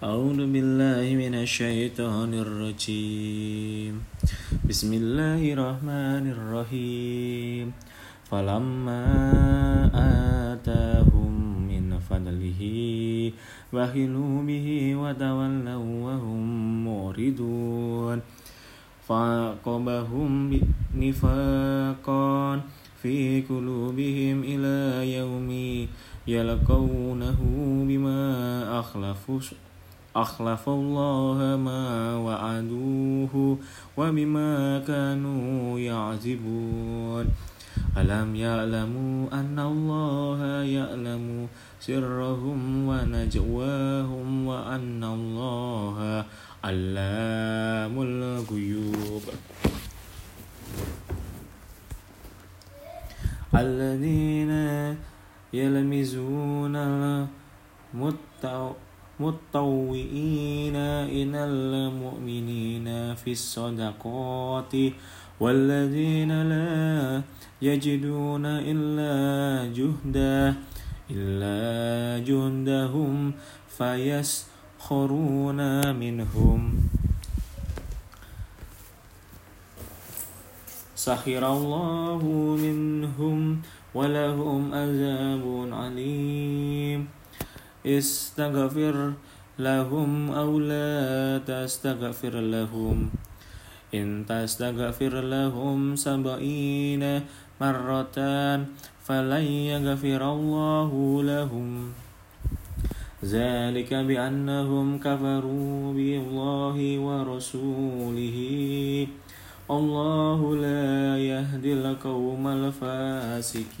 أعوذ بالله من الشيطان الرجيم. بسم الله الرحمن الرحيم. فلما آتاهم من فضله بخلوا به وتولوا وهم معرضون. فعقبهم نفاقا في قلوبهم إلى يوم يلقونه بما أخلفوا أخلف الله ما وعدوه وبما كانوا يعذبون ألم يعلموا أن الله يعلم سرهم ونجواهم وأن الله علام الغيوب؟ الذين يلمزون المتقين متطوئين إلى المؤمنين في الصدقات والذين لا يجدون إلا جهدا إلا جهدهم فيسخرون منهم. سخر الله منهم ولهم عذاب عليم استغفر لهم أو لا تستغفر لهم. إن تستغفر لهم سبعين مرة فلن يغفر الله لهم. ذلك بأنهم كفروا بالله ورسوله. الله لا يهدي القوم الفاسقين.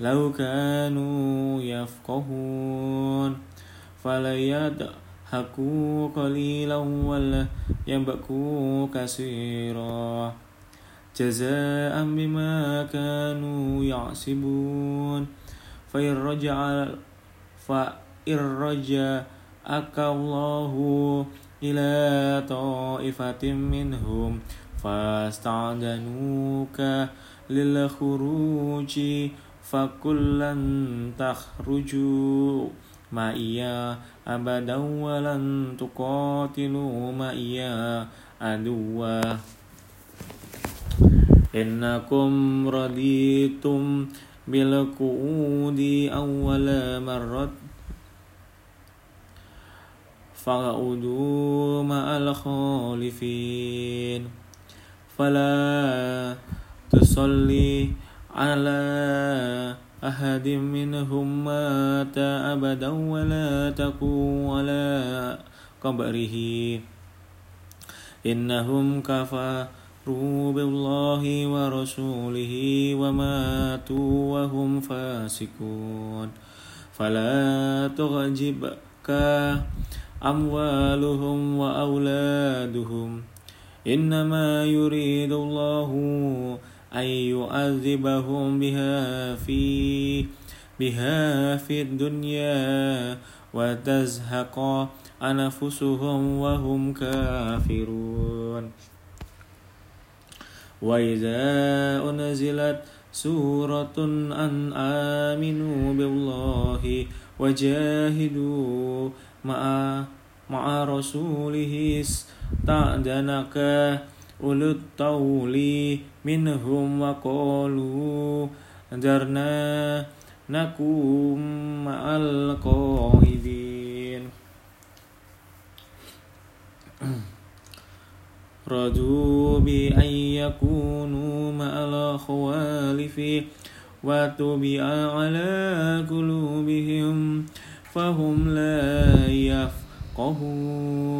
لو كانوا يفقهون فليضحكوا قليلا ولا يبكوا كثيرا. جزاء بما كانوا يعصبون فإن رجع فإن رجعك الله إلى طائفة منهم فاستعدنوك للخروج فكلا تخرجوا معي أبدا ولن تقاتلوا معي عدوا. إنكم رضيتم بالقعود أول مرة. فاقعدوا مع الخالفين. فلا تصلي على أحد منهم مات أبدا ولا تقوم على قبره. إنهم كفروا بالله ورسوله وماتوا وهم فاسقون. فلا تعجبك أموالهم وأولادهم. إنما يريد الله أن يعذبهم بها في بها في الدنيا وتزهق أنفسهم وهم كافرون. وإذا أنزلت سورة أن آمنوا بالله وجاهدوا مع مع رسوله استأذنك أولو الطول منهم وقالوا ذرنا نكون مع القائدين رضوا بأن يكونوا مع الخوالف وطبع على قلوبهم فهم لا يفقهون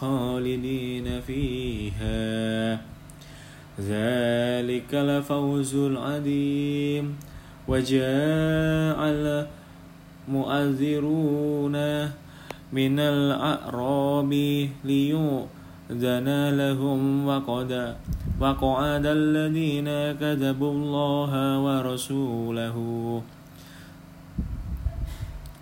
خالدين فيها. ذلك الفوز العظيم. وجاء المؤذرون من الأعراب ليؤذن لهم. وقد وقعد الذين كذبوا الله ورسوله.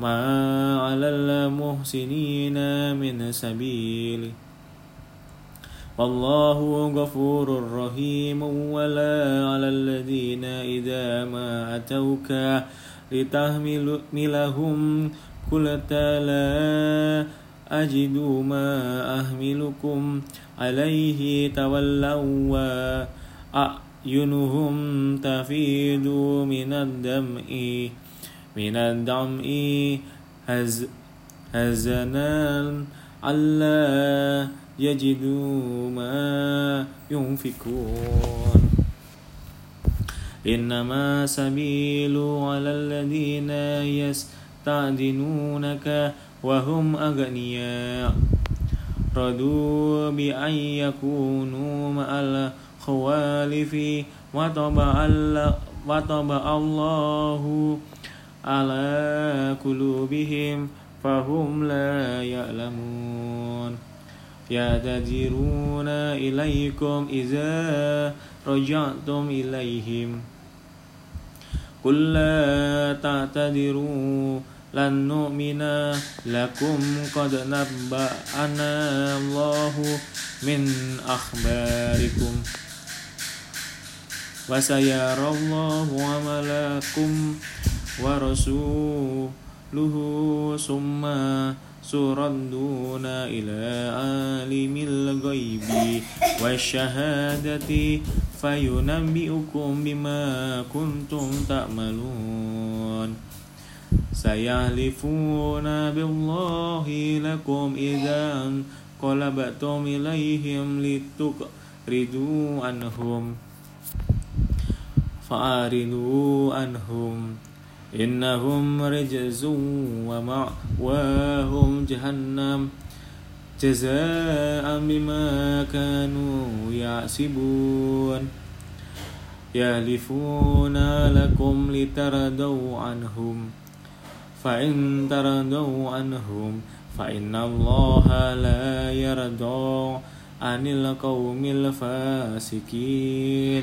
ما على المحسنين من سبيل. والله غفور رحيم. ولا على الذين إذا ما أتوك لتحملهم قلت لا أجد ما أحملكم عليه تولوا أعينهم تفيض من الدمع. من الدمع هز هزنا ألا يجدوا ما ينفقون. إنما سبيل على الذين يستعدنونك وهم أغنياء. رضوا بأن يكونوا مع الخوالف وطبع, وطبع الله على قلوبهم فهم لا يعلمون. يعتذرون إليكم إذا رجعتم إليهم. قل لا تعتذروا لن نؤمن لكم قد نبأنا الله من أخباركم. وسيرى الله عملكم ورسوله ثم تردون إلى عالم الغيب والشهادة فينبئكم بما كنتم تعملون. سيحلفون بالله لكم إذا انقلبتم إليهم لتقردوا عنهم. فأعرضوا عنهم. إنهم رجز ومأواهم جهنم جزاء بما كانوا يعسبون يهلفون لكم لتردوا عنهم. فإن تردوا عنهم فإن الله لا يرضى عن القوم الفاسقين.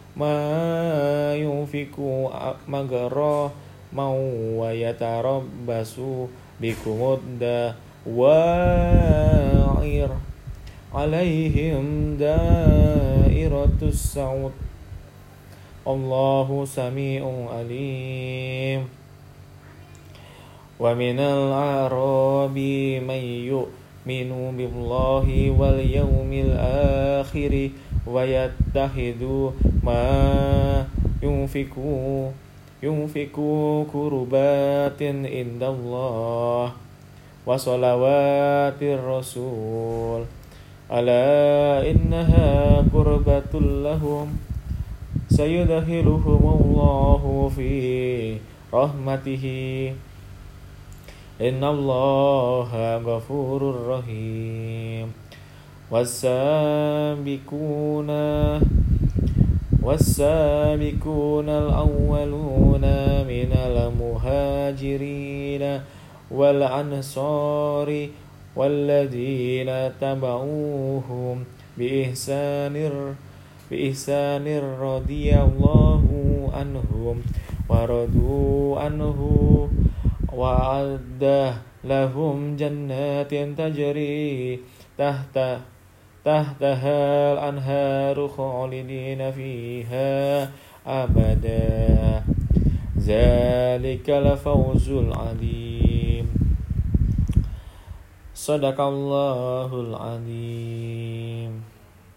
ما يوفك مجرى ما ويتربص بكم الدوائر. عليهم دائرة السعود. الله سميع عليم ومن الأعراب يؤمنوا بالله واليوم الآخر ويتخذوا ما ينفقوا ينفقوا كربات عند الله وصلوات الرسول ألا إنها قربة لهم سيدخلهم الله في رحمته rahmatihi innallaha ghafurur rahim والسابقون والسابقون الأولون من المهاجرين والأنصار والذين تبعوهم بإحسان بإحسان رضي الله عنهم ورضوا عنه وأعد لهم جنات تجري تحت تحتها الأنهار خالدين فيها أبدا. ذلك الفوز العظيم. صدق الله العظيم.